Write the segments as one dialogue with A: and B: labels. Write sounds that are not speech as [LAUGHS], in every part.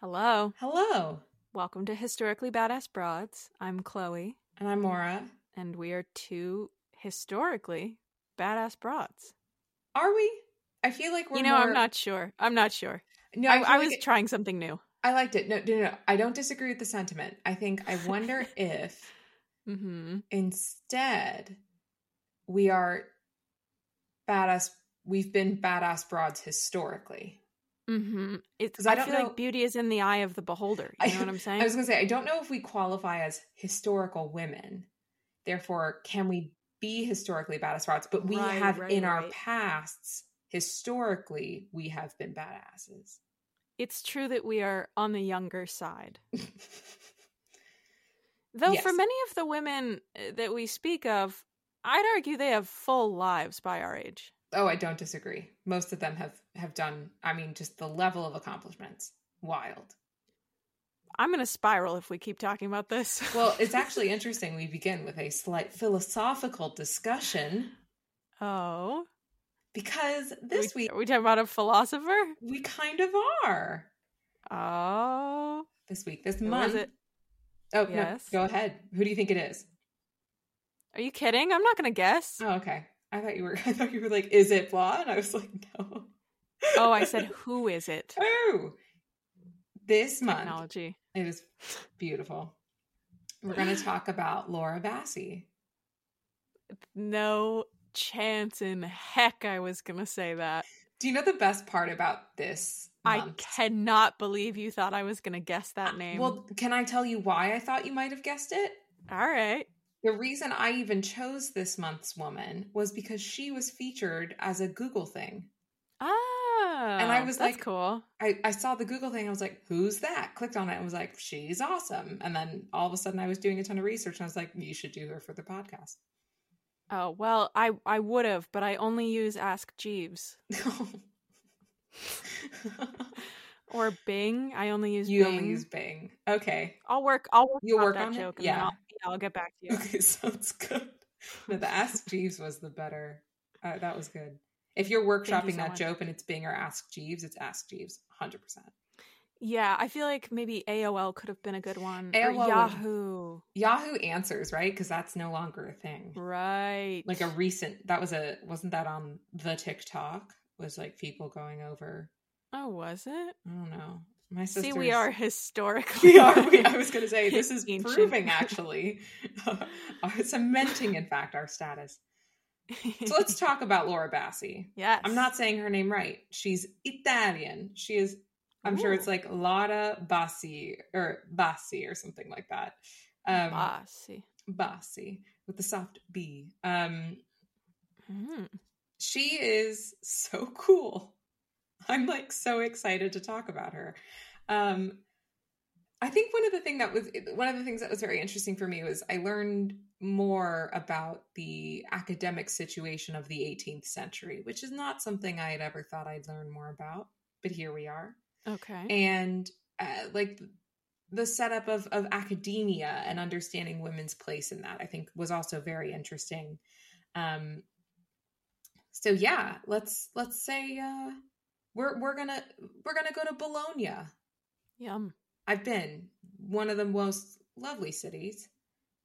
A: Hello.
B: Hello.
A: Welcome to Historically Badass Broads. I'm Chloe,
B: And I'm Maura.
A: and we are two historically badass broads.
B: Are we? I feel like we're
A: you know,
B: more...
A: I'm not sure. I'm not sure.
B: No,
A: I,
B: I,
A: I
B: like
A: was
B: it-
A: trying something new.
B: I liked it. No, no, no, no. I don't disagree with the sentiment. I think I wonder [LAUGHS] if
A: hmm
B: instead we are badass. We've been badass broads historically.
A: hmm It's. I,
B: I don't
A: feel
B: know-
A: like beauty is in the eye of the beholder. You [LAUGHS]
B: I-
A: know what I'm saying?
B: I was going to say I don't know if we qualify as historical women. Therefore, can we be historically badass broads? But we
A: Right,
B: have
A: right,
B: in our
A: right.
B: pasts historically we have been badasses.
A: It's true that we are on the younger side. [LAUGHS] Though for many of the women uh, that we speak of, I'd argue they have full lives by our age.
B: Oh, I don't disagree. Most of them have have done. I mean, just the level of accomplishments, wild.
A: I'm going to spiral if we keep talking about this. [LAUGHS]
B: Well, it's actually interesting. We begin with a slight philosophical discussion
A: oh,
B: because this
A: we,
B: week
A: are we talking about a philosopher?
B: we kind of are.
A: Oh,
B: This week, this
A: Who is
B: month. Oh,
A: Yes.
B: no, go ahead. Who do you think it is?
A: are you kidding? I'm not going to guess.
B: Oh, okay. I thought you were. [LAUGHS] I thought you were like, is it blah? And I was like, no.
A: Oh, I said, [LAUGHS] who is it?
B: oh, this month
A: Technology.
B: it is beautiful. We're going [GASPS] to talk about Laura Bassi.
A: No chance in heck I was going to say that.
B: Do you know the best part about this?
A: I cannot believe you thought I was going to guess that name.
B: Well, can I tell you why I thought you might have guessed it?
A: all right.
B: The reason I even chose this month's woman was because she was featured as a Google thing.
A: Ah,
B: And I was
A: that's
B: like-
A: cool.
B: I, I saw the Google thing. I was like, who's that? Clicked on it and was like, she's awesome. And then all of a sudden I was doing a ton of research and I was like, you should do her for the podcast.
A: Oh well, I I would have, but I only use Ask Jeeves [LAUGHS] [LAUGHS] or Bing. I only use
B: you
A: Bing.
B: only use Bing. Okay.
A: I'll work. I'll work.
B: You'll work
A: that
B: on it?
A: joke. And
B: Yeah.
A: I'll, yeah, I'll get back to you.
B: Okay, [LAUGHS] sounds good. No, the Ask Jeeves was the better. Uh, that was good. If you're workshopping
A: so
B: that
A: much.
B: joke and it's Bing or Ask Jeeves, it's Ask Jeeves, 100%.
A: Yeah, I feel like maybe AOL could have been a good one.
B: AOL
A: or
B: would-
A: Yahoo.
B: Yahoo Answers, right? Because that's no longer a thing.
A: Right.
B: Like a recent, that was a, wasn't that on the TikTok? Was like people going over,
A: Oh, was it?
B: I don't know. My sister.
A: See, we are historically. [LAUGHS]
B: We are. We, I was going to say, this is [LAUGHS]
A: Ancient.
B: proving actually, [LAUGHS] uh, cementing, in fact, our status. So let's talk about Laura Bassi.
A: yes.
B: I'm not saying her name right. She's Italian. She is. I'm sure it's like Laura Bassi or Bassi or something like that. Um,
A: see.
B: Bassi with the soft B. Um,
A: Mm.
B: She is so cool. I'm like so excited to talk about her. Um, I think one of the thing that was one of the things that was very interesting for me was I learned more about the academic situation of the 18th century, which is not something I had ever thought I'd learn more about. But here we are,
A: Okay.
B: and uh, like the setup of of academia and understanding women's place in that, I think was also very interesting. Um, so yeah, let's let's say uh, we're we're gonna we're gonna go to Bologna.
A: Yum.
B: I've been one of the most lovely cities.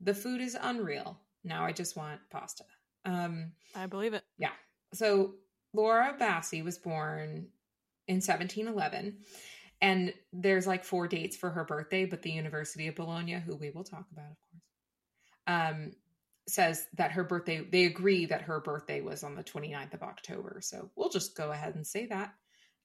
B: The food is unreal. Now I just want pasta. Um,
A: I believe it.
B: yeah. So Laura Bassi was born in 1711. And there's like four dates for her birthday, but the University of Bologna, who we will talk about, of course, um, says that her birthday, they agree that her birthday was on the 29th of October. So we'll just go ahead and say that.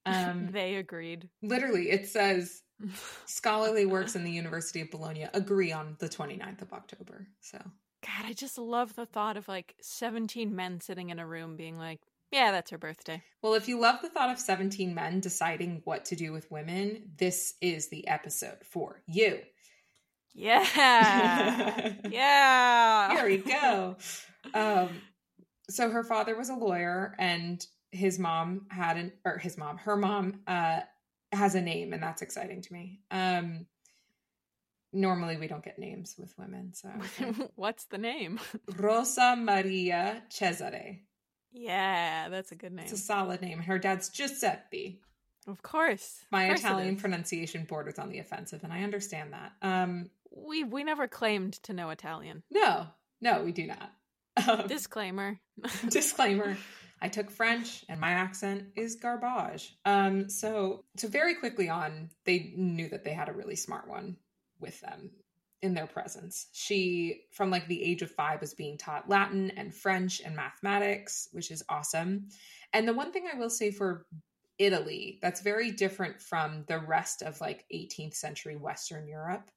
B: Um, [LAUGHS]
A: they agreed.
B: literally, it says [LAUGHS] Scholarly works in the University of Bologna agree on the 29th of October. So,
A: God, I just love the thought of like 17 men sitting in a room being like, yeah, that's her birthday.
B: well, if you love the thought of 17 men deciding what to do with women, this is the episode for you.
A: Yeah. [LAUGHS] yeah.
B: Here we go. Um, so her father was a lawyer, and his mom had an, or his mom, her mom, uh, has a name, and that's exciting to me. Um, normally we don't get names with women, so. [LAUGHS]
A: What's the name? [LAUGHS]
B: Rosa Maria Cesare.
A: Yeah, that's a good name.
B: It's a solid name. Her dad's Giuseppe.
A: Of course.
B: My
A: Of course
B: Italian pronunciation borders on the offensive, and I understand that. Um,
A: we we never claimed to know Italian.
B: no, no, we do not. Um,
A: Disclaimer. [LAUGHS]
B: disclaimer i took french and my accent is garbage um so so very quickly on they knew that they had a really smart one with them in their presence she from like the age of five was being taught latin and french and mathematics which is awesome and the one thing i will say for italy that's very different from the rest of like 18th century western europe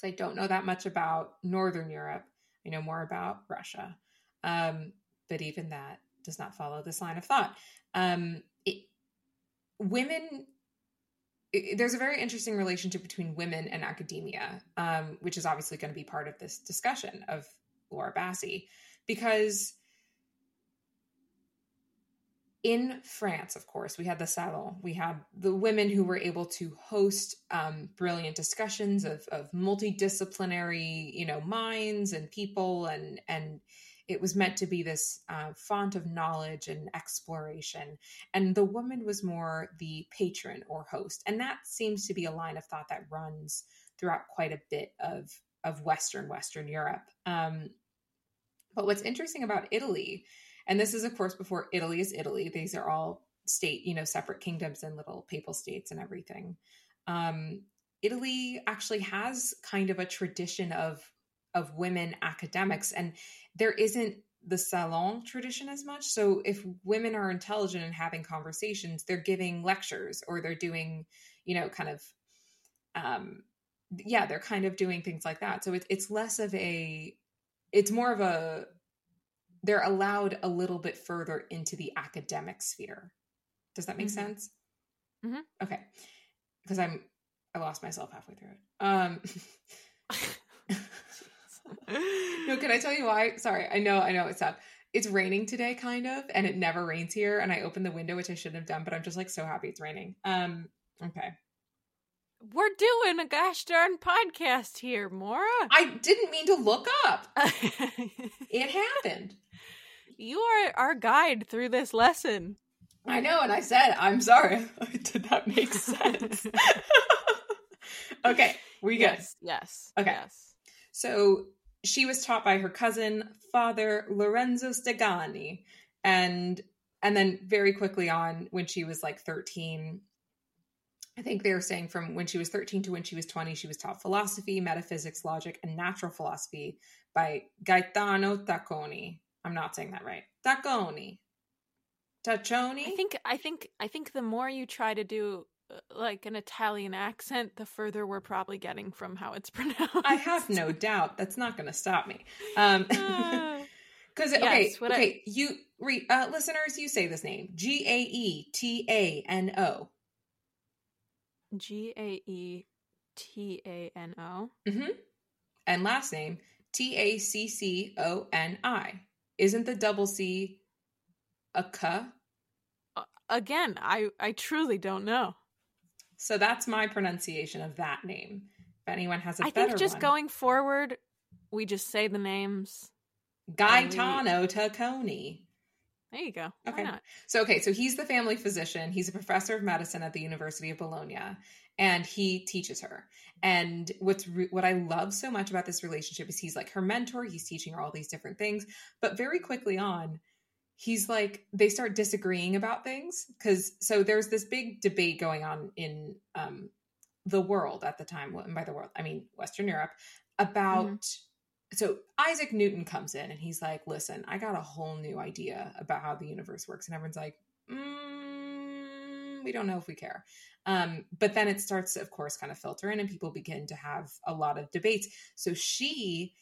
B: because i don't know that much about northern europe i know more about russia um, but even that does not follow this line of thought. Um, it, women, it- there's a very interesting relationship between women and academia, um, which is obviously going to be part of this discussion of Laura Bassi, because in France, of course, we had the salon. We had the women who were able to host um, brilliant discussions of, of multidisciplinary, you know, minds and people, and and it was meant to be this uh, font of knowledge and exploration. And the woman was more the patron or host, and that seems to be a line of thought that runs throughout quite a bit of of Western Western Europe. Um, but what's interesting about Italy, and this is of course before Italy is Italy; these are all state, you know, separate kingdoms and little papal states and everything. Um, Italy actually has kind of a tradition of of women academics, and there isn't the salon tradition as much. So if women are intelligent and having conversations, they're giving lectures or they're doing, you know, kind of um yeah, they're kind of doing things like that. So it's it's less of a it's more of a they're allowed a little bit further into the academic sphere. Does that make
A: Mhm.
B: sense?
A: Mhm.
B: Okay. Because I'm I lost myself halfway through it. Um [LAUGHS] No, can I tell you why? Sorry, I know, I know it's up. It's raining today, kind of, and it never rains here. And I opened the window, which I shouldn't have done, but I'm just like so happy it's raining. Um, okay.
A: We're doing a gosh darn podcast here, Maura.
B: I didn't mean to look up. [LAUGHS] It happened.
A: You are our guide through this lesson.
B: I know, and I said, I'm sorry. [LAUGHS] Did that make sense? [LAUGHS] okay, we good.
A: Yes, yes.
B: Okay.
A: Yes.
B: So she was taught by her cousin, Father Lorenzo Stegani, and and then very quickly on, when she was like 13, I think they were saying from when she was 13 to when she was 20, she was taught philosophy, metaphysics, logic, and natural philosophy by Gaetano Tacconi. I'm not saying that right. Tacconi. Taccioni?
A: I think I think I think the more you try to do uh, like an Italian accent, the further we're probably getting from how it's [LAUGHS] pronounced.
B: I have no doubt that's not going to stop me. Um,
A: Ah. [LAUGHS]
B: Because okay,
A: Yes, what I-
B: okay, you re, uh, listeners, you say this name G A E T A N O.
A: G A E T A N O.
B: Mm-hmm. And last name T A C C O N I. Isn't the double C a K?
A: Uh, again, I I truly don't know.
B: So that's my pronunciation of that name. If anyone has a
A: I think just
B: one,
A: going forward, we just say the names.
B: Gaetano Tacconi.
A: There you go.
B: Okay.
A: Why not?
B: So okay, so he's the family physician. He's a professor of medicine at the University of Bologna, and he teaches her. And what's re- what I love so much about this relationship is he's like her mentor. He's teaching her all these different things, but very quickly on, he's like they start disagreeing about things because so there's this big debate going on in um, the world at the time. And by the world, I mean Western Europe about so Isaac Newton comes in and he's like, "Listen, I got a whole new idea about how the universe works," and everyone's like, mm, we don't know if we care. Um, but then it starts, of course, kind of filter in, and people begin to have a lot of debates. So she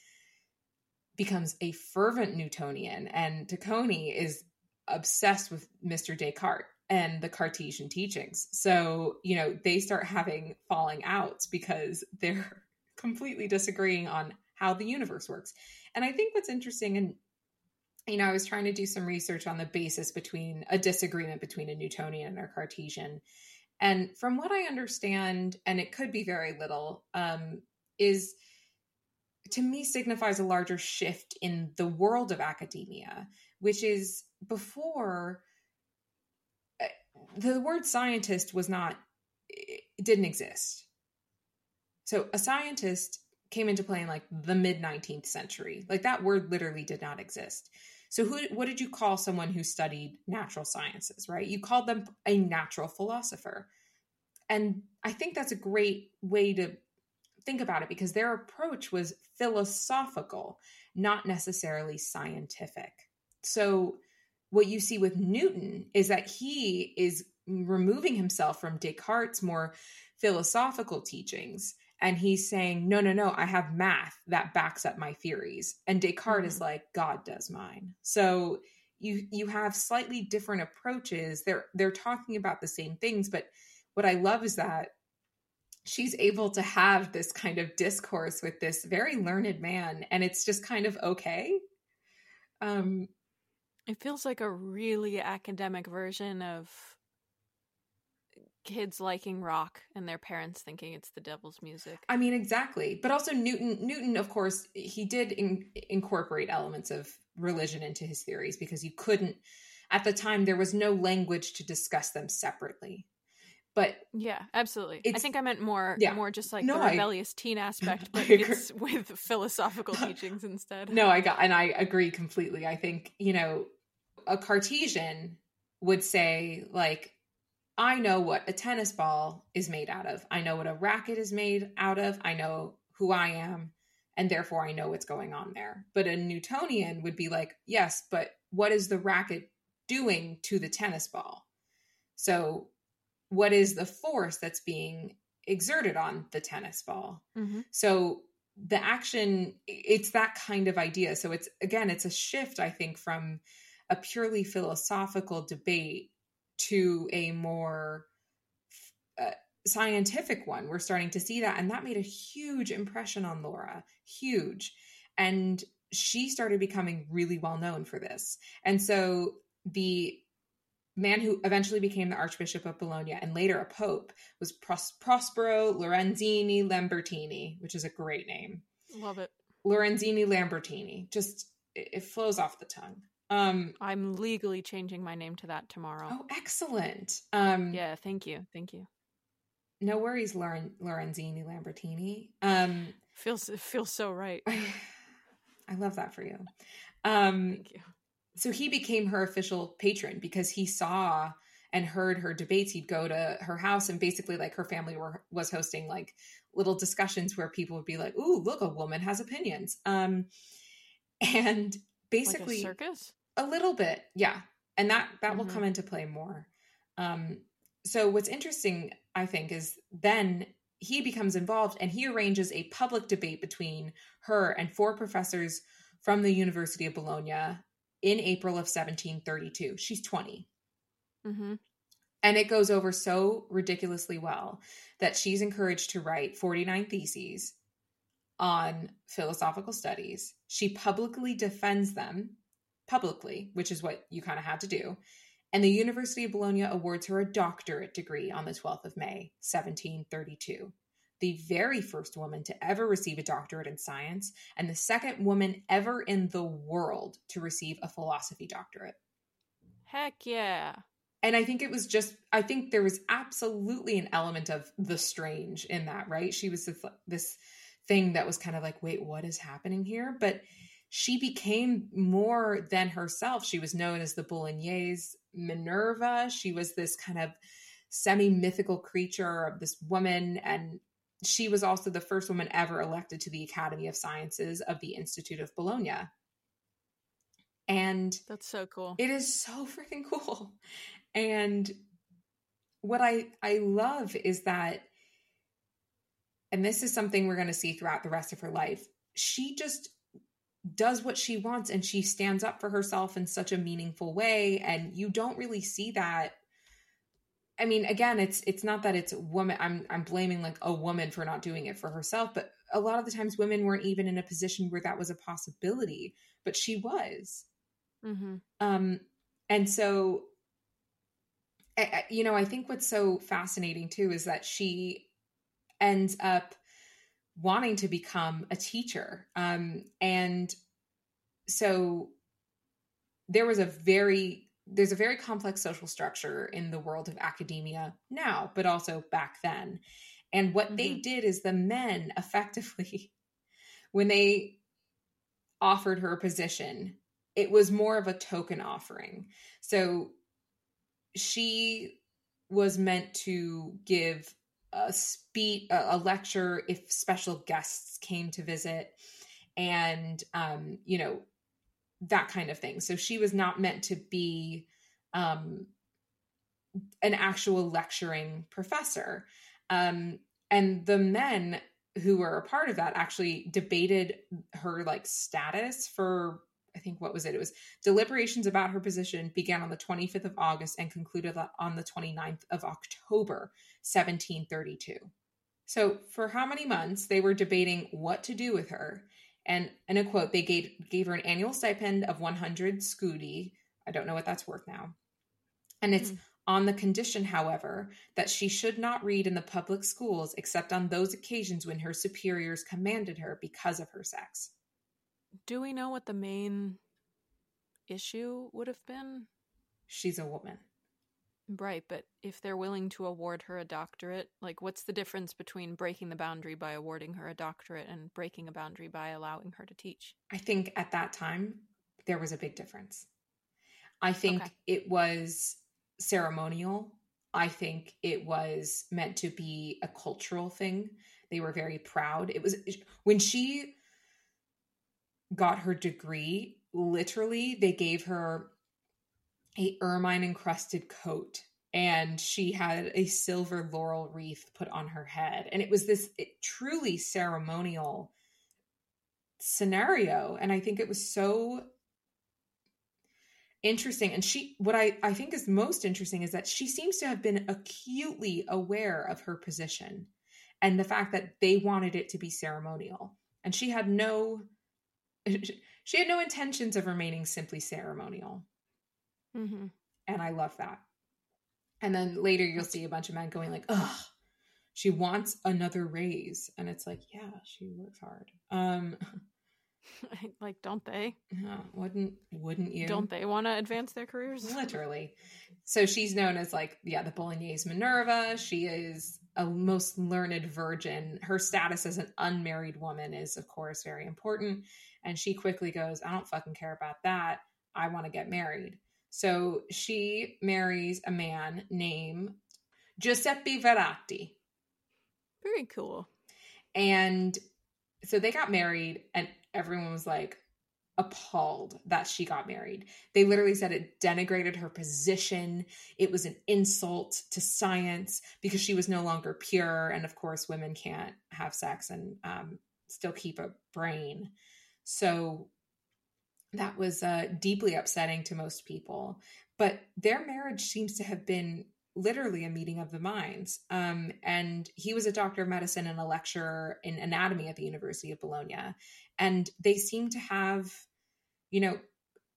B: becomes a fervent Newtonian, and Taccone is obsessed with Mr. Descartes and the Cartesian teachings. So, you know, they start having falling outs because [LAUGHS] they're completely disagreeing on how the universe works. And I think what's interesting, and, you know, I was trying to do some research on the basis between a disagreement between a Newtonian and a Cartesian. And from what I understand, and it could be very little, um, is to me signifies a larger shift in the world of academia, which is before eh, the word scientist was not, it didn't exist. So a scientist came into play in like the mid 19th century. Like that word literally did not exist. So who what did you call someone who studied natural sciences, right? You called them a natural philosopher. And I think that's a great way to think about it because their approach was philosophical, not necessarily scientific. So what you see with Newton is that he is removing himself from Descartes' more philosophical teachings and he's saying no no no i have math that backs up my theories. And descartes mm-hmm. is like god does mine. So you you have slightly different approaches. They're they're talking about the same things but what i love is that she's able to have this kind of discourse with this very learned man and it's just kind of okay. Um
A: it feels like a really academic version of kids liking rock and their parents thinking it's the devil's music.
B: I mean, exactly. But also Newton. Newton, of course, he did in, incorporate elements of religion into his theories because you couldn't. At the time, there was no language to discuss them separately. But
A: yeah, absolutely. I think I meant more, yeah. more just like no, the rebellious I, teen aspect, [LAUGHS] but it's with philosophical teachings instead.
B: No, I got, and I agree completely. I think you know, a Cartesian would say like I know what a tennis ball is made out of. I know what a racket is made out of. I know who I am, and therefore I know what's going on there. But a Newtonian would be like, yes, but what is the racket doing to the tennis ball? So, what is the force that's being exerted on the tennis ball? Mm-hmm. So, the action, it's that kind of idea. So, it's again, it's a shift, I think, from a purely philosophical debate to a more uh, scientific one. We're starting to see that. And that made a huge impression on Laura, huge. And she started becoming really well known for this. And so the man who eventually became the Archbishop of Bologna and later a pope was Pros- Prospero Lorenzini Lambertini, which is a great name.
A: Love it.
B: Lorenzini Lambertini. Just, it, it flows off the tongue. Um,
A: I'm legally changing my name to that tomorrow.
B: Oh, excellent. Um,
A: yeah, thank you, thank you.
B: No worries, Lauren, Lorenzini Lambertini. Um,
A: feels feels so right.
B: I, [LAUGHS] I love that for you. Um,
A: thank you.
B: So he became her official patron because he saw and heard her debates. He'd go to her house and basically, like, her family were was hosting like little discussions where people would be like, "Ooh, look, a woman has opinions." Um, and basically
A: like a circus
B: a little bit yeah and that that mm-hmm. will come into play more um so what's interesting i think is then he becomes involved and he arranges a public debate between her and four professors from the university of bologna in april of 1732 she's 20 mm-hmm. and it goes over so ridiculously well that she's encouraged to write 49 theses on philosophical studies. She publicly defends them, publicly, which is what you kind of had to do. And the University of Bologna awards her a doctorate degree on the 12th of May, 1732. The very first woman to ever receive a doctorate in science, and the second woman ever in the world to receive a philosophy doctorate.
A: Heck yeah.
B: And I think it was just, I think there was absolutely an element of the strange in that, right? She was this, this thing that was kind of like, wait, what is happening here? But she became more than herself. She was known as the Bolognese Minerva. She was this kind of semi mythical creature of this woman. And she was also the first woman ever elected to the Academy of Sciences of the Institute of Bologna. And
A: that's so cool.
B: It is so [LAUGHS] freaking cool. And what I I love is that and this is something we're going to see throughout the rest of her life. She just does what she wants and she stands up for herself in such a meaningful way. And you don't really see that. I mean again it's it's not that it's woman I'm I'm blaming like a woman for not doing it for herself but a lot of the times women weren't even in a position where that was a possibility but she was.
A: Mm-hmm.
B: um and so I, I- you know I think what's so fascinating too is that she ends up wanting to become a teacher. Um and so there was a very there's a very complex social structure in the world of academia now but also back then. And what they
A: Mhm.
B: did is the men [LAUGHS] effectively when they offered her a position it was more of a token offering. So she was meant to give a speech a, lecture if special guests came to visit and um you know that kind of thing. So she was not meant to be um an actual lecturing professor. Um and the men who were a part of that actually debated her like status for i think what was it? It was deliberations about her position began on the 25th of august and concluded on the 29th of october 1732 so for how many months they were debating what to do with her and in a quote they gave gave her an annual stipend of 100 scudi i don't know what that's worth now and it's
A: Hmm.
B: on the condition however that she should not read in the public schools except on those occasions when her superiors commanded her because of her sex
A: Do we know what the main issue would have been?
B: she's a woman
A: Right, but if they're willing to award her a doctorate, like what's the difference between breaking the boundary by awarding her a doctorate and breaking a boundary by allowing her to teach?
B: I think at that time there was a big difference. I think
A: Okay.
B: it was ceremonial. I think it was meant to be a cultural thing. They were very proud. It was when she got her degree, literally they gave her a ermine encrusted coat and she had a silver laurel wreath put on her head. And it was this it, truly ceremonial scenario and i think it was so interesting. And she what i i think is most interesting is that she seems to have been acutely aware of her position and the fact that they wanted it to be ceremonial. And she had no she had no intentions of remaining simply ceremonial
A: Mm-hmm.
B: and I love that. And then later you'll see a bunch of men going like, "Ugh, she wants another raise," and it's like, yeah, she works hard. Um, [LAUGHS]
A: like, don't they?
B: yeah, wouldn't wouldn't you?
A: Don't they want to advance their careers? [LAUGHS]
B: Literally. So she's known as like, yeah, the Bolognese Minerva. She is a most learned virgin. Her status as an unmarried woman is, of course, very important. And she quickly goes, I don't fucking care about that. I want to get married. So she marries a man named Giuseppe Veratti.
A: Very cool.
B: And so they got married, and everyone was like appalled that she got married. They literally said it denigrated her position. It was an insult to science because she was no longer pure. And of course, women can't have sex and um, still keep a brain. So that was uh, deeply upsetting to most people. But their marriage seems to have been literally a meeting of the minds. Um, and he was a doctor of medicine and a lecturer in anatomy at the University of Bologna. And they seem to have, you know,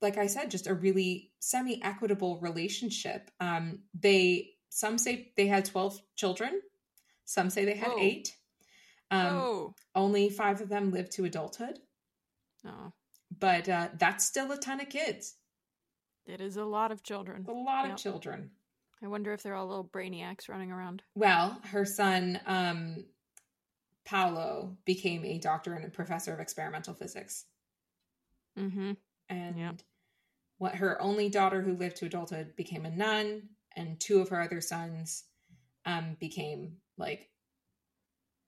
B: like I said, just a really semi equitable relationship. Um, they, some say they had 12 children, some say they had
A: Whoa.
B: eight. Um, Only five of them lived to adulthood,
A: no.
B: but uh, that's still a ton of kids.
A: It is a lot of children.
B: A lot
A: Yep.
B: of children.
A: I wonder if they're all little brainiacs running around.
B: Well, her son, um, Paolo, became a doctor and a professor of experimental physics.
A: Mm-hmm.
B: And
A: Yeah.
B: what her only daughter who lived to adulthood became a nun, and two of her other sons um, became like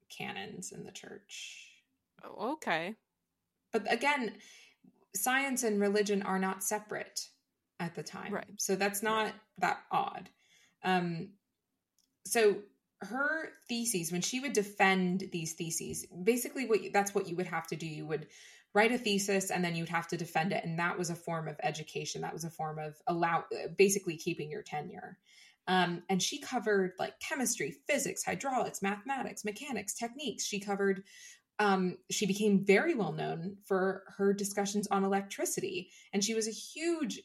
B: canons in the church.
A: Oh, okay.
B: But again, science and religion are not separate at the time.
A: Right.
B: So that's not that odd. Um, so her theses when she would defend these theses basically what you, that's what you would have to do you would write a thesis and then you'd have to defend it and that was a form of education that was a form of allow basically keeping your tenure um, and she covered like chemistry physics hydraulics mathematics mechanics techniques she covered um, she became very well known for her discussions on electricity and she was a huge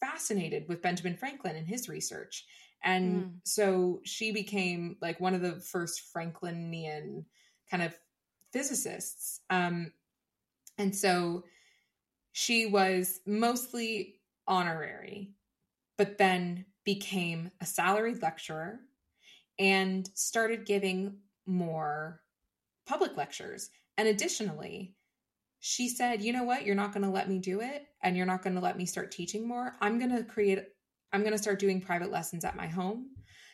B: fascinated with benjamin franklin and his research and mm. so she became like one of the first Franklinian kind of physicists. Um, and so she was mostly honorary, but then became a salaried lecturer and started giving more public lectures. And additionally, she said, You know what? You're not going to let me do it. And you're not going to let me start teaching more. I'm going to create I'm going to start doing private lessons at my home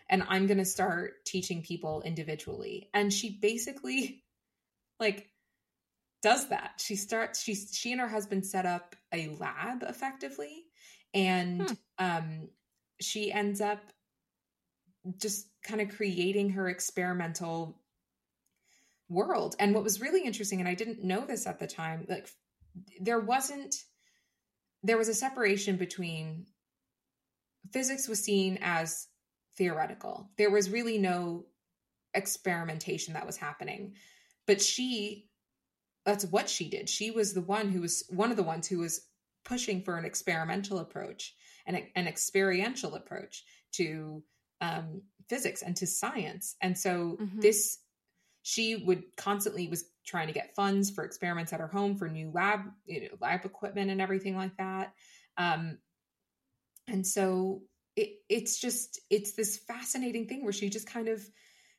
B: and I'm going to start teaching people individually. And she basically [LAUGHS] like does that. She starts she she and her husband set up a lab effectively and hmm. um she ends up just kind of creating her experimental world. And what was really interesting and I didn't know this at the time, like there wasn't there was a separation between physics was seen as theoretical. There was really no experimentation that was happening. But she, that's what she did. She was the one who was one of the ones who was pushing for an experimental approach and an experiential approach to um, physics and to science. And so mm-hmm. this, she would constantly was trying to get funds for experiments at her home for new lab, you know, lab equipment and everything like that. Um, and so it, it's just it's this fascinating thing where she just kind of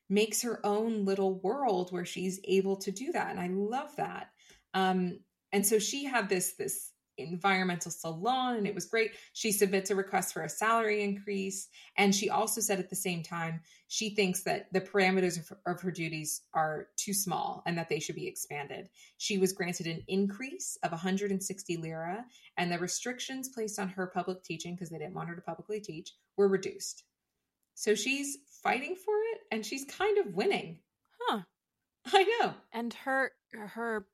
B: makes her own little world where she's able to do that and i love that um and so she had this this environmental salon and it was great. She submits a request for a salary increase. And she also said at the same time, she thinks that the parameters of, of, her duties are too small and that they should be expanded. She was granted an increase of 160 lira, and the restrictions placed on her public teaching, because they didn't want her to publicly teach, were reduced. So she's fighting for it and she's kind of winning.
A: Huh.
B: I know.
A: And her her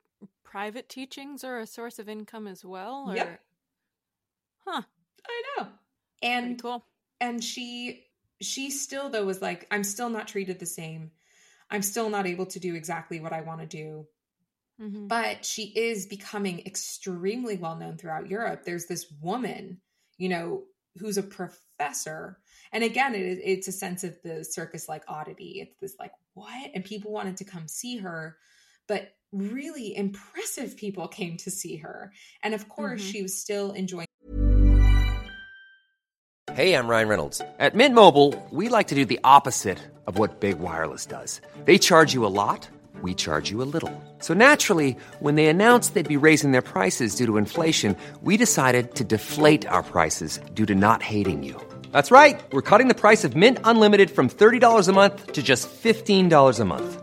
A: private teachings are a source of income as well? Or...
B: Yep.
A: Huh.
B: I know. And
A: Pretty cool.
B: And she she still though was like, I'm still not treated the same. I'm still not able to do exactly what I want to do. Mm-hmm. But she is becoming extremely well known throughout Europe. There's this woman, you know, who's a professor. And again, it, it's a sense of the circus like oddity. It's this like, what? And people wanted to come see her. But really impressive people came to see her. And of course, mm-hmm. she was still enjoying.
C: Hey, I'm Ryan Reynolds. At Mint Mobile, we like to do the opposite of what Big Wireless does. They charge you a lot, we charge you a little. So naturally, when they announced they'd be raising their prices due to inflation, we decided to deflate our prices due to not hating you. That's right. We're cutting the price of Mint Unlimited from $30 a month to just $15 a month.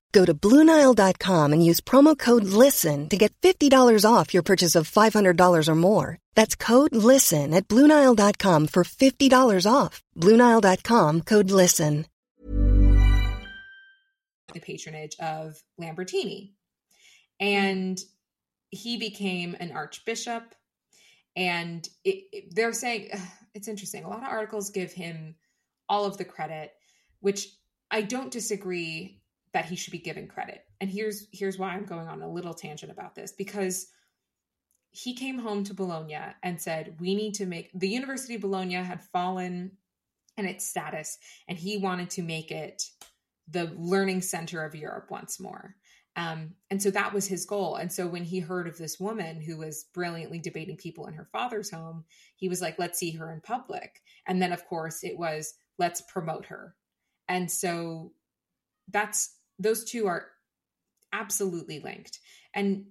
D: Go to Bluenile.com and use promo code LISTEN to get $50 off your purchase of $500 or more. That's code LISTEN at Bluenile.com for $50 off. Bluenile.com code LISTEN.
B: The patronage of Lambertini. And he became an archbishop. And it, it, they're saying it's interesting. A lot of articles give him all of the credit, which I don't disagree that he should be given credit. And here's here's why I'm going on a little tangent about this because he came home to Bologna and said, "We need to make the University of Bologna had fallen in its status and he wanted to make it the learning center of Europe once more." Um, and so that was his goal. And so when he heard of this woman who was brilliantly debating people in her father's home, he was like, let's see her in public. And then, of course, it was, let's promote her. And so that's those two are absolutely linked. And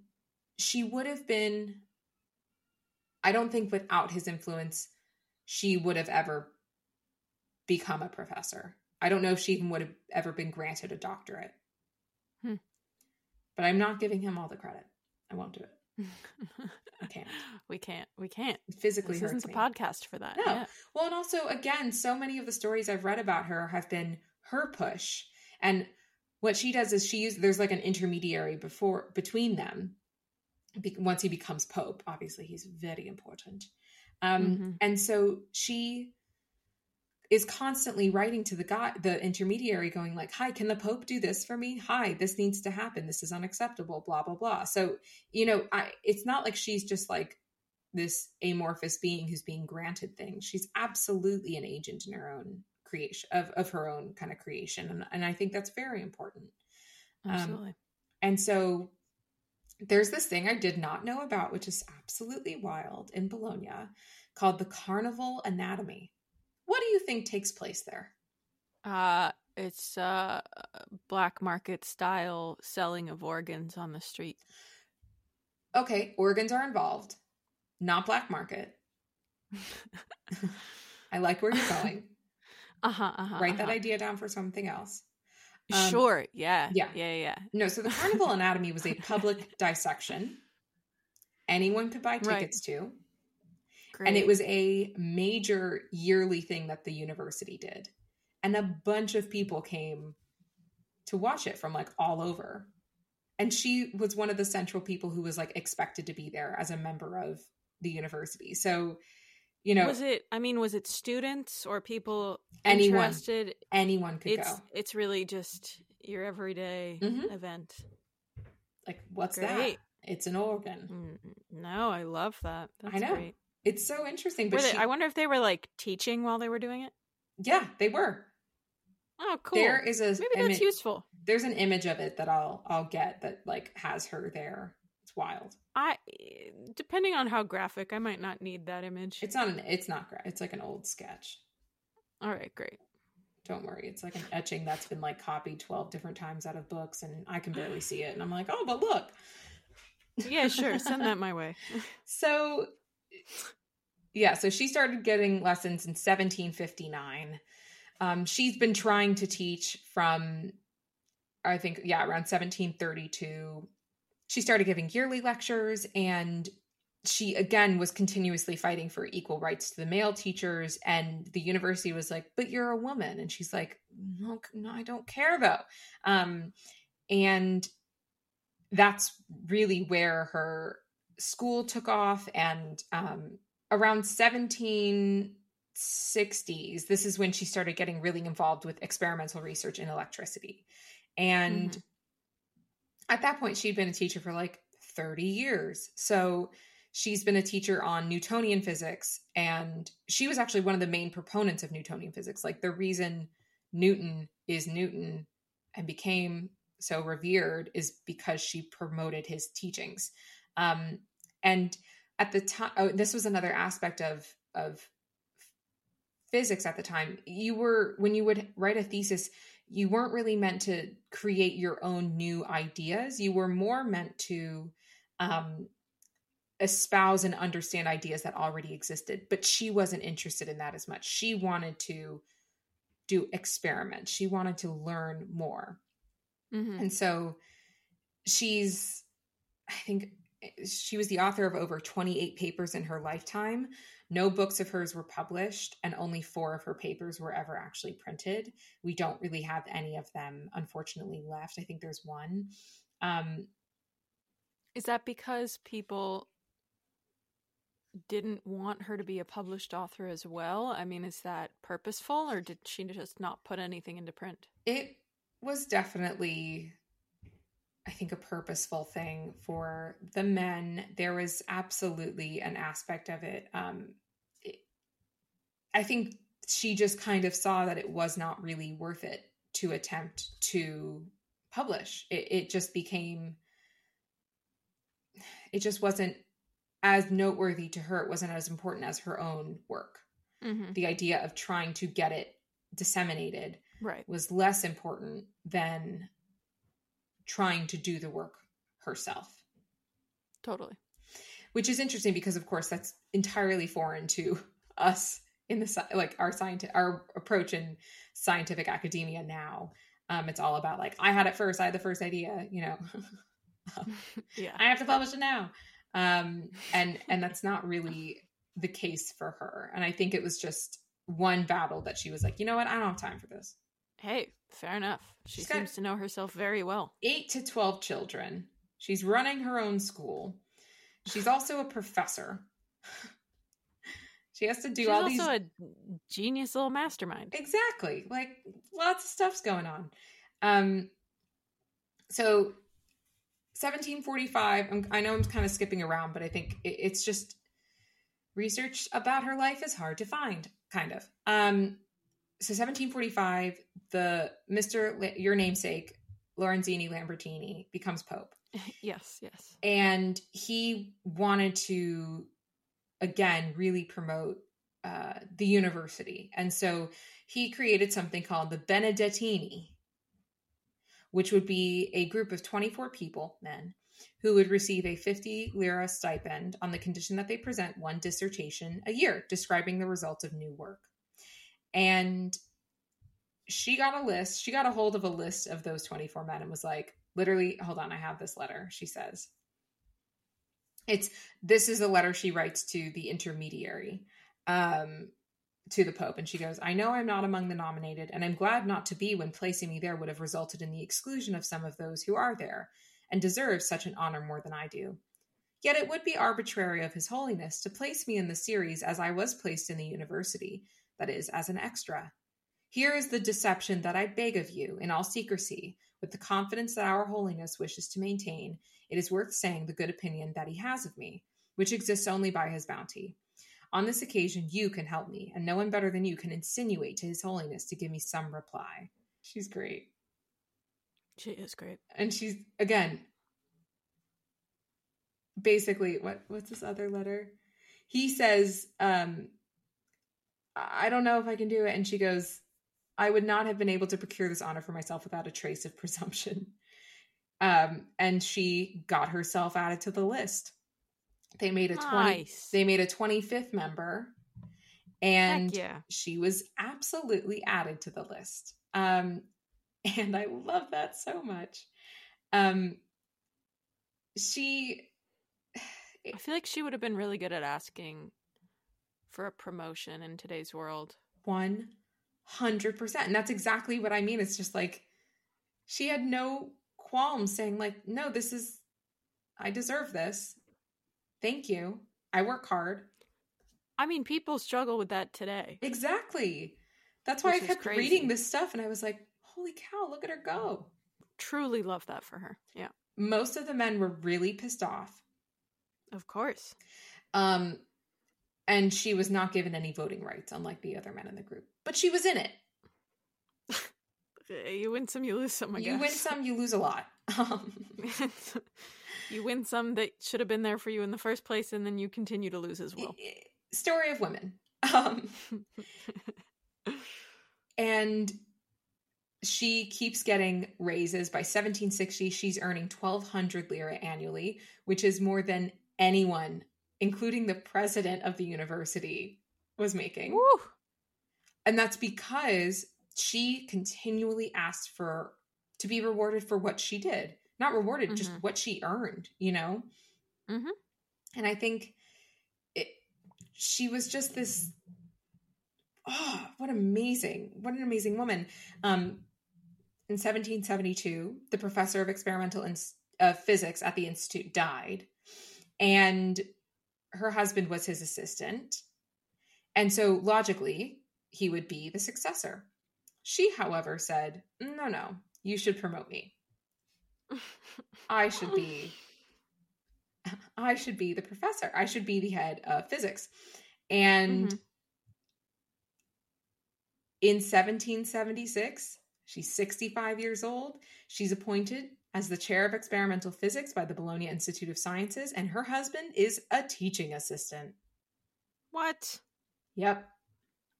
B: she would have been, I don't think without his influence, she would have ever become a professor. I don't know if she even would have ever been granted a doctorate.
A: Hmm.
B: But I'm not giving him all the credit. I won't do it. [LAUGHS] I can't.
A: We can't. We can't.
B: It physically
A: This isn't
B: me.
A: podcast for that.
B: No.
A: Yeah.
B: Well, and also, again, so many of the stories I've read about her have been her push. And what she does is she uses, there's like an intermediary before, between them. Be, once he becomes Pope, obviously he's very important. Um,
A: Mhm.
B: And so she is constantly writing to the guy, the intermediary, going like, "Hi, can the Pope do this for me? Hi, this needs to happen. This is unacceptable." Blah blah blah. So you know, I, it's not like she's just like this amorphous being who's being granted things. She's absolutely an agent in her own creation of of her own kind of creation, and and I think that's very important. Um,
A: Absolutely.
B: And so there's this thing I did not know about, which is absolutely wild in Bologna, called the Carnival Anatomy. What do you think takes place there?
A: uh it's uh black market style selling of organs on the street.
B: Okay, organs are involved, not black market. [LAUGHS] [LAUGHS] I like where you're going.
A: Uh-huh. uh-huh
B: Write that
A: uh-huh.
B: idea down for something else. Um,
A: sure. Yeah.
B: yeah.
A: Yeah. Yeah.
B: No, so the Carnival [LAUGHS] Anatomy was a public dissection. Anyone could buy
A: Right.
B: tickets to.
A: Great.
B: And it was a major yearly thing that the university did. And a bunch of people came to watch it from like all over. And she was one of the central people who was like expected to be there as a member of the university. So, you know,
A: was it? I mean, was it students or people
B: Anyone.
A: interested?
B: anyone could
A: It's
B: go.
A: it's really just your everyday
B: Mhm.
A: event.
B: Like, what's that? It's an organ.
A: Mm, No, I love that. That's
B: I know.
A: great.
B: It's so interesting. But
A: they,
B: she-
A: I wonder if they were like teaching while they were doing it.
B: yeah, they were.
A: Oh, cool.
B: There is a
A: Maybe that's useful.
B: There's an image of it that I'll I'll get that like has her there. Wild.
A: I, depending on how graphic, I might not need that image.
B: It's not an. It's not. It's like an old sketch.
A: All right, great.
B: Don't worry. It's like an etching that's been like copied twelve different times out of books, and I can barely see it. And I'm like, oh, but look.
A: Yeah, sure. [LAUGHS] Send that my way.
B: So, yeah, so she started getting lessons in 1759. Um, she's been trying to teach from, I think, yeah, around 1732. She started giving yearly lectures, and she again was continuously fighting for equal rights to the male teachers. And the university was like, "But you're a woman," and she's like, "No, no, I don't care though." Um, and that's really where her school took off and um, around 1760s this is when she started getting really involved with experimental research in electricity and
A: Mhm.
B: At that point she'd been a teacher for like 30 years. So she's been a teacher on newtonian physics and she was actually one of the main proponents of newtonian physics. Like the reason newton is newton and became so revered is because she promoted his teachings. Um, and at the time oh, this was another aspect of of physics at the time. You were when you would write a thesis you weren't really meant to create your own new ideas you were more meant to um, espouse and understand ideas that already existed but she wasn't interested in that as much she wanted to do experiments she wanted to learn more
A: Mhm.
B: and so she's, I think she was the author of over 28 papers in her lifetime. No books of hers were published, and only four of her papers were ever actually printed. We don't really have any of them, unfortunately, left. I think there's one. Um,
A: Is that because people didn't want her to be a published author as well? I mean, is that purposeful or did she just not put anything into print?
B: it was definitely i think a purposeful thing for the men there was absolutely an aspect of it um it, i think she just kind of saw that it was not really worth it to attempt to publish it, it just became it just wasn't as noteworthy to her it wasn't as important as her own work
A: Mm-hmm.
B: the idea of trying to get it disseminated
A: Right.
B: was less important than trying to do the work herself.
A: Totally.
B: Which is interesting because of course that's entirely foreign to us in the like our scientific our approach in scientific academia now. Um, it's all about like I had it first, I had the first idea, you know. [LAUGHS]
A: yeah.
B: I have to publish it now. Um, and and that's not really the case for her. And I think it was just one battle that she was like, you know what, I don't have time for this.
A: Hey, fair enough. She
B: She's
A: seems to know herself very well.
B: Eight to twelve children. She's running her own school. She's also a professor. [LAUGHS] she has to do
A: She's
B: all these.
A: She's also a genius little mastermind.
B: exactly like lots of stuff's going on um so 1745 I'm, i know i'm kind of skipping around but i think it, it's just research about her life is hard to find kind of um so 1745 the mr your namesake lorenzini lambertini becomes pope. [LAUGHS]
A: Yes, yes.
B: and he wanted to again really promote uh, the university. And so he created something called the benedettini which would be a group of 24 people men who would receive a 50 lira stipend on the condition that they present one dissertation a year describing the results of new work and she got a list she got a hold of a list of those 24 men and was like literally hold on i have this letter she says. It's this is a letter she writes to the intermediary um to the pope. And she goes i know i'm not among the nominated and i'm glad not to be when placing me there would have resulted in the exclusion of some of those who are there and deserve such an honor more than i do. Yet it would be arbitrary of his holiness to place me in the series as i was placed in the university that is as an extra here is the deception that I beg of you, in all secrecy, with the confidence that our holiness wishes to maintain. It is worth saying the good opinion that he has of me, which exists only by his bounty. On this occasion, you can help me, and no one better than you can insinuate to his holiness to give me some reply. She's great.
A: She is great.
B: And she's, again, basically, what what's this other letter? He says, um, I don't know if I can do it. And she goes, I would not have been able to procure this honor for myself without a trace of presumption. Um, and she got herself added to the list. They made a 20 they made a 25th member and
A: yeah.
B: she was absolutely added to the list. Um, [LAUGHS] and I love that so much. Um, she [SIGHS]
A: I feel like she would have been really good at asking for a promotion in today's world.
B: One hundred percent, and that's exactly what I mean. It's just like she had no qualms saying, like, "No, this is, I deserve this. Thank you. I work hard."
A: I mean, people struggle with that today.
B: Exactly. That's why
A: Which
B: I kept
A: crazy.
B: reading this stuff, and I was like, "Holy cow! Look at her go!"
A: Truly love that for her. Yeah,
B: Most of the men were really pissed off,
A: of course.
B: um, and she was not given any voting rights, unlike the other men in the group. But she was in it. [LAUGHS]
A: You win some, you lose some. I
B: you win some, you lose a lot. [LAUGHS] Um, [LAUGHS]
A: you win some that should have been there for you in the first place, and then you continue to lose as well.
B: story of women. Um, and she keeps getting raises. By 1760, she's earning 1,200 lira annually, which is more than anyone, including the president of the university, was making.
A: Woo!
B: And that's because she continually asked for to be rewarded for what she did. Not rewarded, just
A: Mhm.
B: what she earned, you know?
A: Mhm.
B: And I think it she was just this oh, what amazing, what an amazing woman. Um in 1772, the professor of experimental ins- uh, physics at the institute died, and her husband was his assistant. And so logically, he would be the successor. She, however, said, No, no, you should promote me. I should be. [LAUGHS] I should be the professor. I should be the head of physics. And
A: Mhm.
B: in 1776, she's 65 years old. She's appointed as the chair of experimental physics by the Bologna Institute of Sciences, and her husband is a teaching assistant.
A: What?
B: Yep.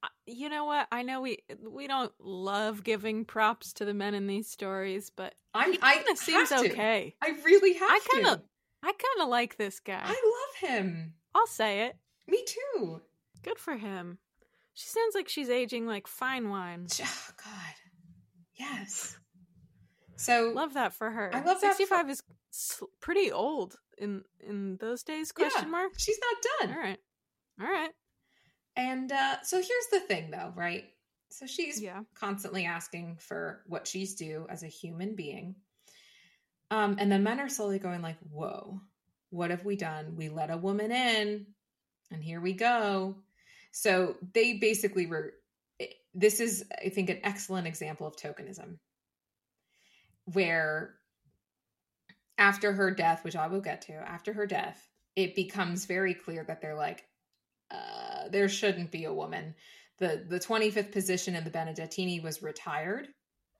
A: Uh, you know what? I know we we don't love giving props to the men in these stories, but
B: I'm, I
A: kind seems
B: to.
A: okay.
B: I really have
A: I kind of I kind of like this guy.
B: I love him.
A: I'll say it.
B: Me too.
A: Good for him. She sounds like she's aging like fine wine.
B: Oh God. Yes. So
A: Love that for her.
B: I love that for-
A: 65 is pretty old in in those days question
B: yeah,
A: mark.
B: She's not done.
A: All right. All right.
B: And uh, so here's the thing, though, right? So she's
A: Yeah.
B: constantly asking for what she's due as a human being. Um, and the men are slowly going like, "Whoa, what have we done? We let a woman in, and here we go." So they basically were. This is, I think, an excellent example of tokenism, where after her death, which I will get to, after her death, it becomes very clear that they're like, uh, there shouldn't be a woman. The the 25th position in the Benedettini was retired.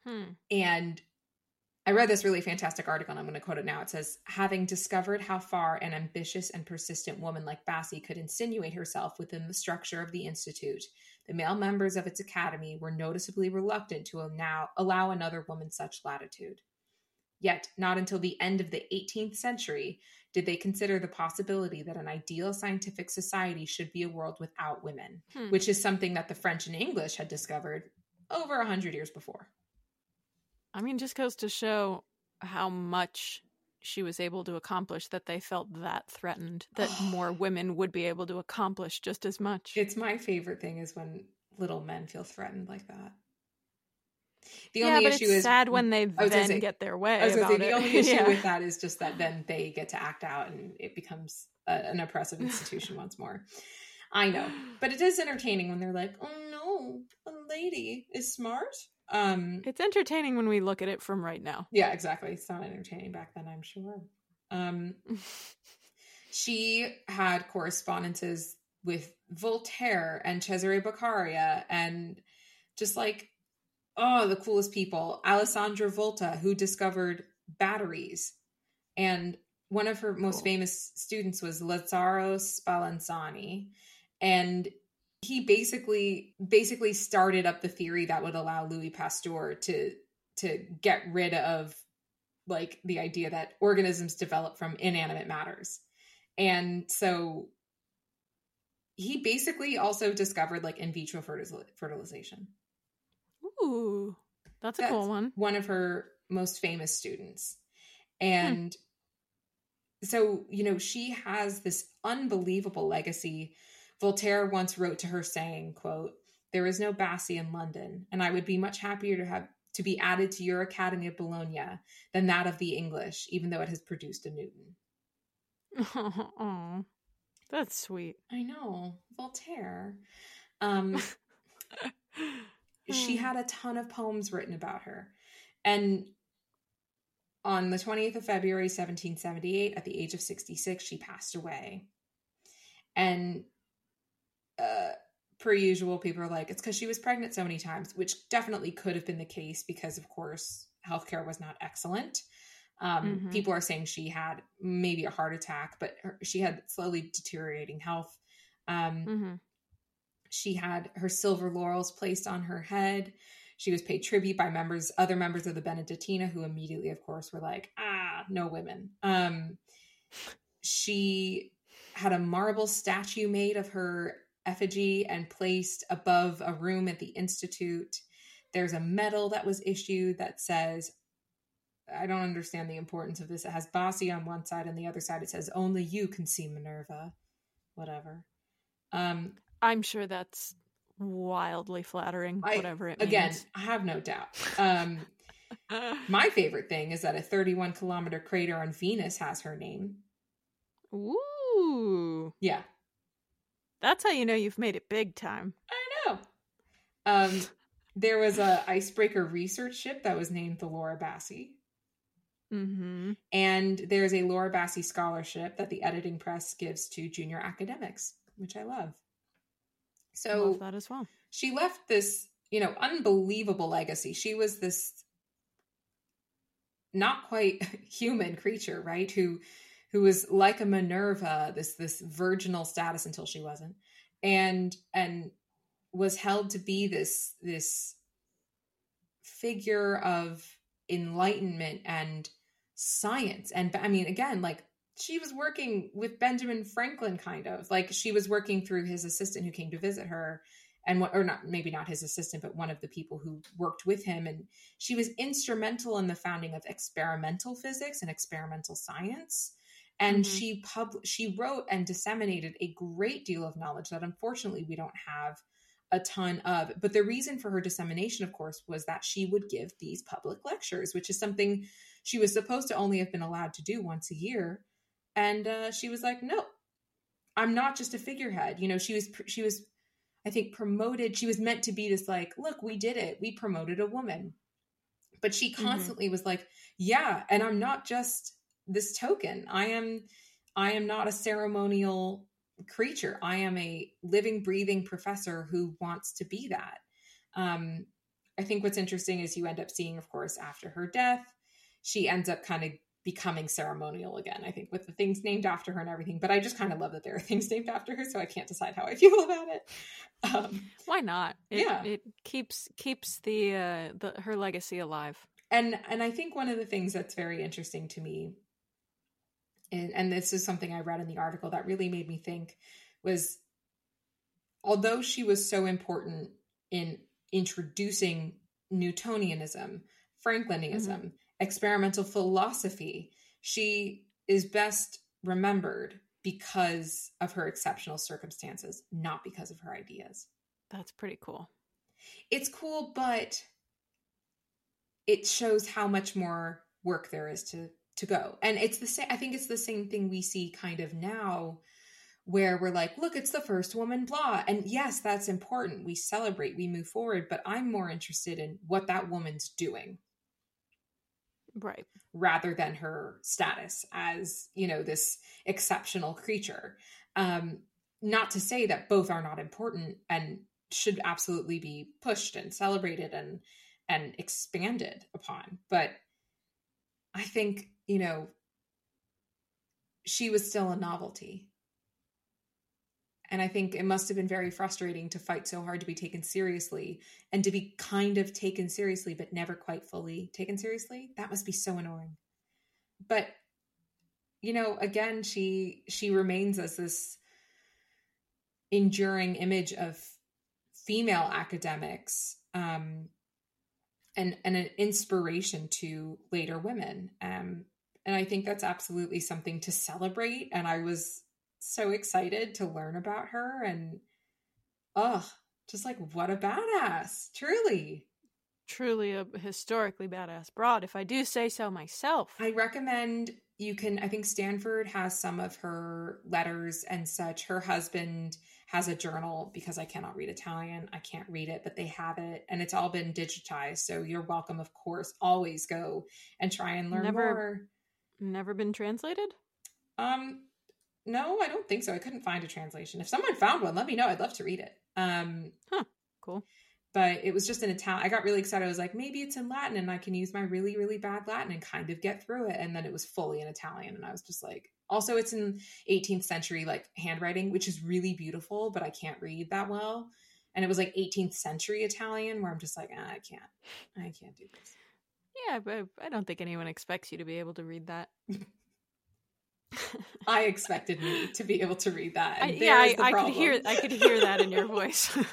A: Hmm.
B: And I read this really fantastic article, and I'm going to quote it now. It says, Having discovered how far an ambitious and persistent woman like Bassi could insinuate herself within the structure of the Institute, the male members of its academy were noticeably reluctant to now allow another woman such latitude. Yet, not until the end of the 18th century did they consider the possibility that an ideal scientific society should be a world without women,
A: Hmm.
B: which is something that the French and English had discovered over a hundred years before.
A: I mean, just goes to show how much she was able to accomplish that they felt that threatened [SIGHS] that more women would be able to accomplish just as much.
B: It's my favorite thing is when little men feel threatened like that. The
A: yeah,
B: only
A: but
B: issue
A: it's
B: is
A: sad when they
B: I was gonna
A: then
B: say-
A: get their way.
B: I was going say the only [LAUGHS] issue
A: Yeah.
B: with that is just that then they get to act out and it becomes a, an oppressive institution once more. I know, but it is entertaining when they're like, "Oh no, a lady is smart." Um,
A: It's entertaining when we look at it from right now.
B: yeah, exactly. It's not entertaining back then, I'm sure. Um, [LAUGHS] she had correspondences with Voltaire and Cesare Beccaria and just like oh the coolest people Alessandro Volta who discovered batteries and one of her most
A: Cool.
B: famous students was Lazzaro Spallanzani and he basically basically started up the theory that would allow Louis Pasteur to to get rid of like the idea that organisms develop from inanimate matters. And so he basically also discovered like in vitro fertil- fertilization.
A: Ooh, that's a
B: That's
A: cool one.
B: One of her most famous students. Hmm. And so, you know, she has this unbelievable legacy. Voltaire once wrote to her saying, quote, there is no Bassi in London, and I would be much happier to have to be added to your Academy of Bologna than that of the English, even though it has produced a Newton.
A: Oh, [LAUGHS] that's sweet.
B: I know, Voltaire. Um, [LAUGHS] she
A: Hmm.
B: had a ton of poems written about her. And on the 20th of February, 1778, at the age of 66, she passed away. And uh, per usual, people are like, it's because she was pregnant so many times, which definitely could have been the case because, of course, healthcare was not excellent. Um,
A: Mhm.
B: People are saying she had maybe a heart attack, but her, she had slowly deteriorating health. Um,
A: hmm
B: she had her silver laurels placed on her head. She was paid tribute by members, other members of the Benedettina, who immediately, of course, were like, "Ah, no women." Um, she had a marble statue made of her effigy and placed above a room at the institute. There's a medal that was issued that says, "I don't understand the importance of this." It has Bassi on one side, and the other side it says, "Only you can see Minerva." Whatever. Um,
A: I'm sure that's wildly flattering,
B: I-
A: whatever it means. again.
B: I have no doubt. Um, [LAUGHS] my favorite thing is that a 31 kilometer crater on Venus has her name.
A: Ooh,
B: Yeah,
A: that's how you know you've made it big time.
B: I know. Um, there was a icebreaker research ship that was named the Laura Bassi,
A: Mm-hmm.
B: and there's a Laura Bassi scholarship that the editing press gives to junior academics, which I love. So
A: Love that as well.
B: she left this, you know, unbelievable legacy. She was this not quite [LAUGHS] human creature, right? Who who was like a Minerva, this this virginal status until she wasn't. And and was held to be this this figure of enlightenment and science. And i mean again like she was working with benjamin franklin kind of. Like she was working through his assistant who came to visit her and what or not maybe not his assistant but one of the people who worked with him. And she was instrumental in the founding of experimental physics and experimental science and mm-hmm. she pub she wrote and disseminated a great deal of knowledge that unfortunately we don't have a ton of but the reason for her dissemination of course was that she would give these public lectures which is something she was supposed to only have been allowed to do once a year and uh, she was like no i'm not just a figurehead you know she was she was i think promoted she was meant to be this like look we did it we promoted a woman but she mm-hmm. constantly mm-hmm. was like yeah and i'm not just this token. I am i am not a ceremonial creature. I am a living breathing professor who wants to be that. Um i think what's interesting is you end up seeing of course after her death she ends up kind of becoming ceremonial again i think with the things named after her and everything but i just kind of love that there are [LAUGHS] things named after her so i can't decide how i feel [LAUGHS] about it.
A: Um, why not? It, yeah. it keeps keeps the uh the her legacy alive.
B: And and i think one of the things that's very interesting to me and, and this is something i read in the article that really made me think was although she was so important in introducing newtonianism Franklinism, mm-hmm experimental philosophy. She is best remembered because of her exceptional circumstances, not because of her ideas.
A: That's pretty cool.
B: It's cool, but it shows how much more work there is to to go. And it's the same I think it's the same thing we see kind of now where we're like, look, it's the first woman blah. And yes, that's important. We celebrate, we move forward, but I'm more interested in what that woman's doing
A: right
B: rather than her status as you know this exceptional creature um not to say that both are not important and should absolutely be pushed and celebrated and and expanded upon but i think you know she was still a novelty and I think it must have been very frustrating to fight so hard to be taken seriously and to be kind of taken seriously, but never quite fully taken seriously. That must be so annoying. But, you know, again, she she remains as this enduring image of female academics um, and, and an inspiration to later women. Um, and I think that's absolutely something to celebrate. And I was so excited to learn about her and oh just like what a badass truly
A: truly a historically badass broad if i do say so myself
B: i recommend you can i think stanford has some of her letters and such her husband has a journal because i cannot read italian i can't read it but they have it and it's all been digitized so you're welcome of course always go and try and learn
A: never,
B: more
A: never been translated
B: um no, I don't think so. I couldn't find a translation. If someone found one, let me know. I'd love to read it. Um,
A: huh. Cool.
B: But it was just in Italian. I got really excited. I was like, maybe it's in Latin and I can use my really, really bad Latin and kind of get through it. And then it was fully in Italian. And I was just like, also, it's in 18th century like handwriting, which is really beautiful, but I can't read that well. And it was like 18th century Italian where I'm just like, ah, I can't, I can't do this.
A: Yeah, but I don't think anyone expects you to be able to read that. [LAUGHS]
B: I [LAUGHS] expected me to be able to read that.
A: I, yeah, I, I could hear I could hear that in your [LAUGHS] voice.
B: and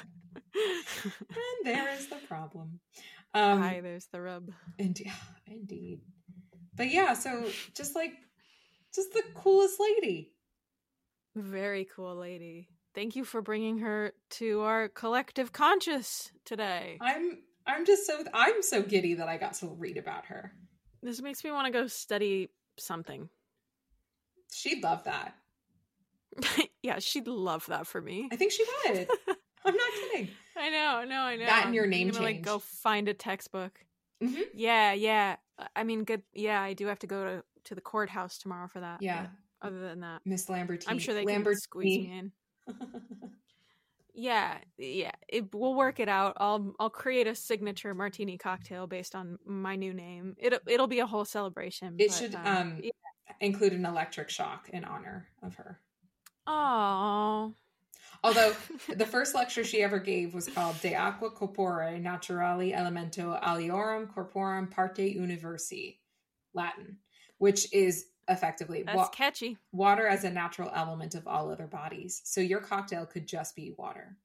B: there is the problem. Um,
A: Hi, there's the rub.
B: Indeed, indeed. But yeah, so just like, just the coolest lady.
A: Very cool lady. Thank you for bringing her to our collective conscious today.
B: I'm I'm just so I'm so giddy that I got to read about her.
A: This makes me want to go study something.
B: She'd love that. [LAUGHS]
A: yeah, she'd love that for me.
B: I think she would. [LAUGHS] I'm not kidding.
A: I know, no, I know.
B: That and your name change.
A: Like, go find a textbook.
B: Mm-hmm.
A: Yeah, yeah. I mean, good. Yeah, I do have to go to to the courthouse tomorrow for that.
B: Yeah.
A: other than that,
B: Miss Lambertine,
A: I'm sure they can squeeze me in. yeah, yeah. It, we'll work it out. I'll I'll create a signature martini cocktail based on my new name. It it'll be a whole celebration.
B: It but, should um, um yeah include an electric shock in honor of her.
A: Oh.
B: Although [LAUGHS] the first lecture she ever gave was called De Aqua Corpore Naturali Elemento Aliorum Corporum Parte Universi, Latin, which is effectively
A: That's
B: wa-
A: catchy.
B: water as a natural element of all other bodies. So your cocktail could just be water.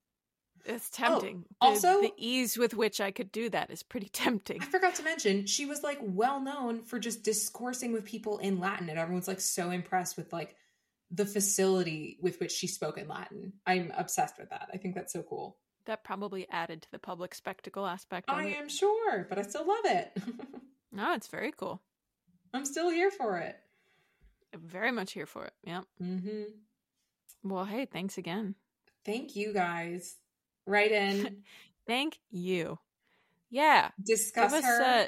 A: It's oh, tempting. The-
B: Oh, also-
A: the ease with which I could do that is pretty [LAUGHS] tempting.
B: I forgot to mention, she was like well known for just discoursing with people in Latin, and everyone's like so impressed with like the facility with which she spoke in Latin. I'm obsessed with that. I think that's so cool.
A: That probably added to the public spectacle aspect of
B: I
A: it.
B: am sure, but I still love it.
A: No, [LAUGHS] oh, it's very cool.
B: I'm still here for it.
A: I'm very much here for it. Yep.
B: Mm-hmm.
A: Well, hey, thanks again.
B: Thank you guys. Write in, [LAUGHS]
A: Thank you. Yeah.
B: discuss
A: us
B: her.
A: uh,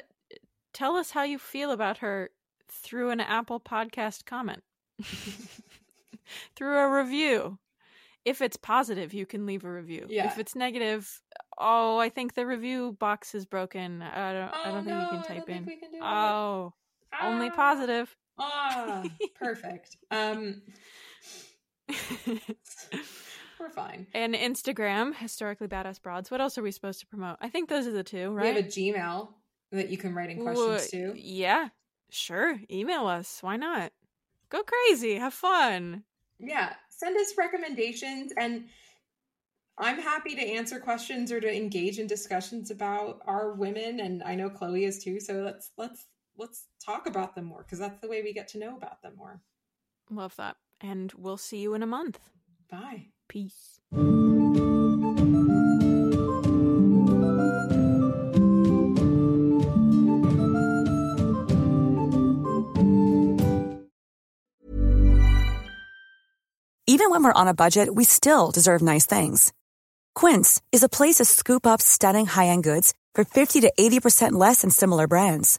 A: tell us how you feel about her through an Apple podcast comment. [LAUGHS] through a review. If it's positive, you can leave a review.
B: Yeah.
A: If it's negative, oh, I think the review box is broken. I don't I
B: Oh,
A: don't think you can
B: I
A: type in.
B: can do
A: only
B: Ah.
A: positive.
B: Ah, perfect. [LAUGHS] Um, [LAUGHS] we're fine.
A: and Instagram, historically badass broads. What else are we supposed to promote? I think those are the two, right?
B: We have a Gmail that you can write in questions
A: Wha-
B: to.
A: Yeah, sure. Email us. Why not? Go crazy. Have fun.
B: Yeah, send us recommendations and I'm happy to answer questions or to engage in discussions about our women and I know Chloe is too, so let's let's let's talk about them more because that's the way we get to know about them more.
A: Love that. And we'll see you in a month.
B: Bye.
A: Peace.
E: Even when we're on a budget, we still deserve nice things. Quince is a place to scoop up stunning high-end goods for 50 to 80% less than similar brands.